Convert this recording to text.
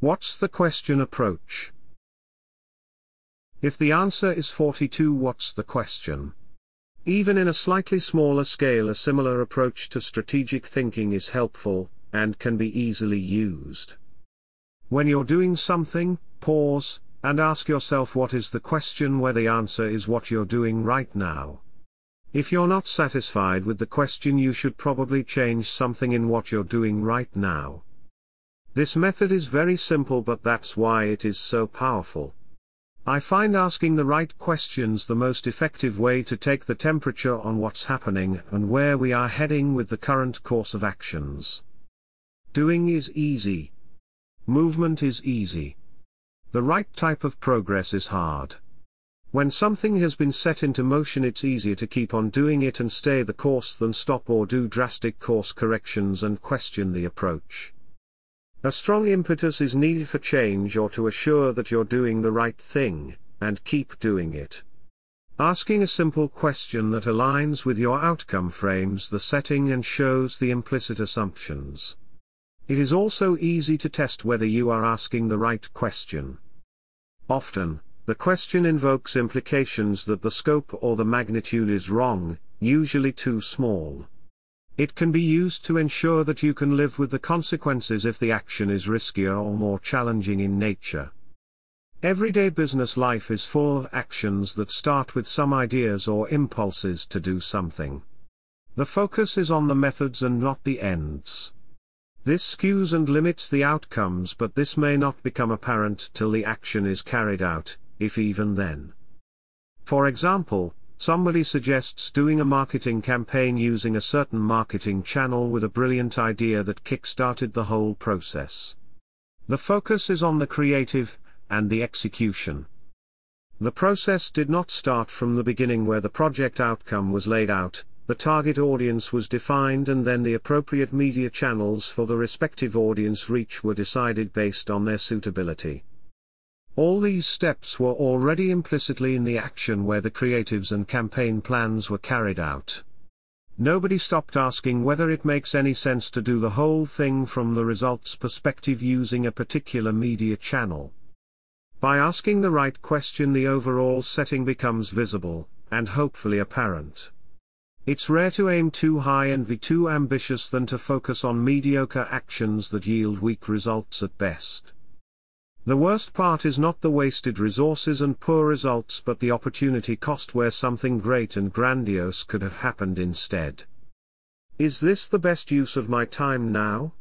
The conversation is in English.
What's the question approach? If the answer is 42 what's the question? Even in a slightly smaller scale a similar approach to strategic thinking is helpful, and can be easily used. When you're doing something, pause, and ask yourself what is the question where the answer is what you're doing right now. If you're not satisfied with the question you should probably change something in what you're doing right now. This method is very simple but that's why it is so powerful. I find asking the right questions the most effective way to take the temperature on what's happening and where we are heading with the current course of actions. Doing is easy. Movement is easy. The right type of progress is hard. When something has been set into motion it's easier to keep on doing it and stay the course than stop or do drastic course corrections and question the approach. A strong impetus is needed for change or to assure that you're doing the right thing, and keep doing it. Asking a simple question that aligns with your outcome frames the setting and shows the implicit assumptions. It is also easy to test whether you are asking the right question. Often, the question invokes implications that the scope or the magnitude is wrong, usually too small. It can be used to ensure that you can live with the consequences if the action is riskier or more challenging in nature. Everyday business life is full of actions that start with some ideas or impulses to do something. The focus is on the methods and not the ends. This skews and limits the outcomes but this may not become apparent till the action is carried out, if even then. For example, Somebody suggests doing a marketing campaign using a certain marketing channel with a brilliant idea that kick-started the whole process. The focus is on the creative, and the execution. The process did not start from the beginning where the project outcome was laid out, the target audience was defined and then the appropriate media channels for the respective audience reach were decided based on their suitability. All these steps were already implicitly in the action where the creatives and campaign plans were carried out. Nobody stopped asking whether it makes any sense to do the whole thing from the results perspective using a particular media channel. By asking the right question the overall setting becomes visible, and hopefully apparent. It's rare to aim too high and be too ambitious than to focus on mediocre actions that yield weak results at best. The worst part is not the wasted resources and poor results but the opportunity cost where something great and grandiose could have happened instead. Is this the best use of my time now?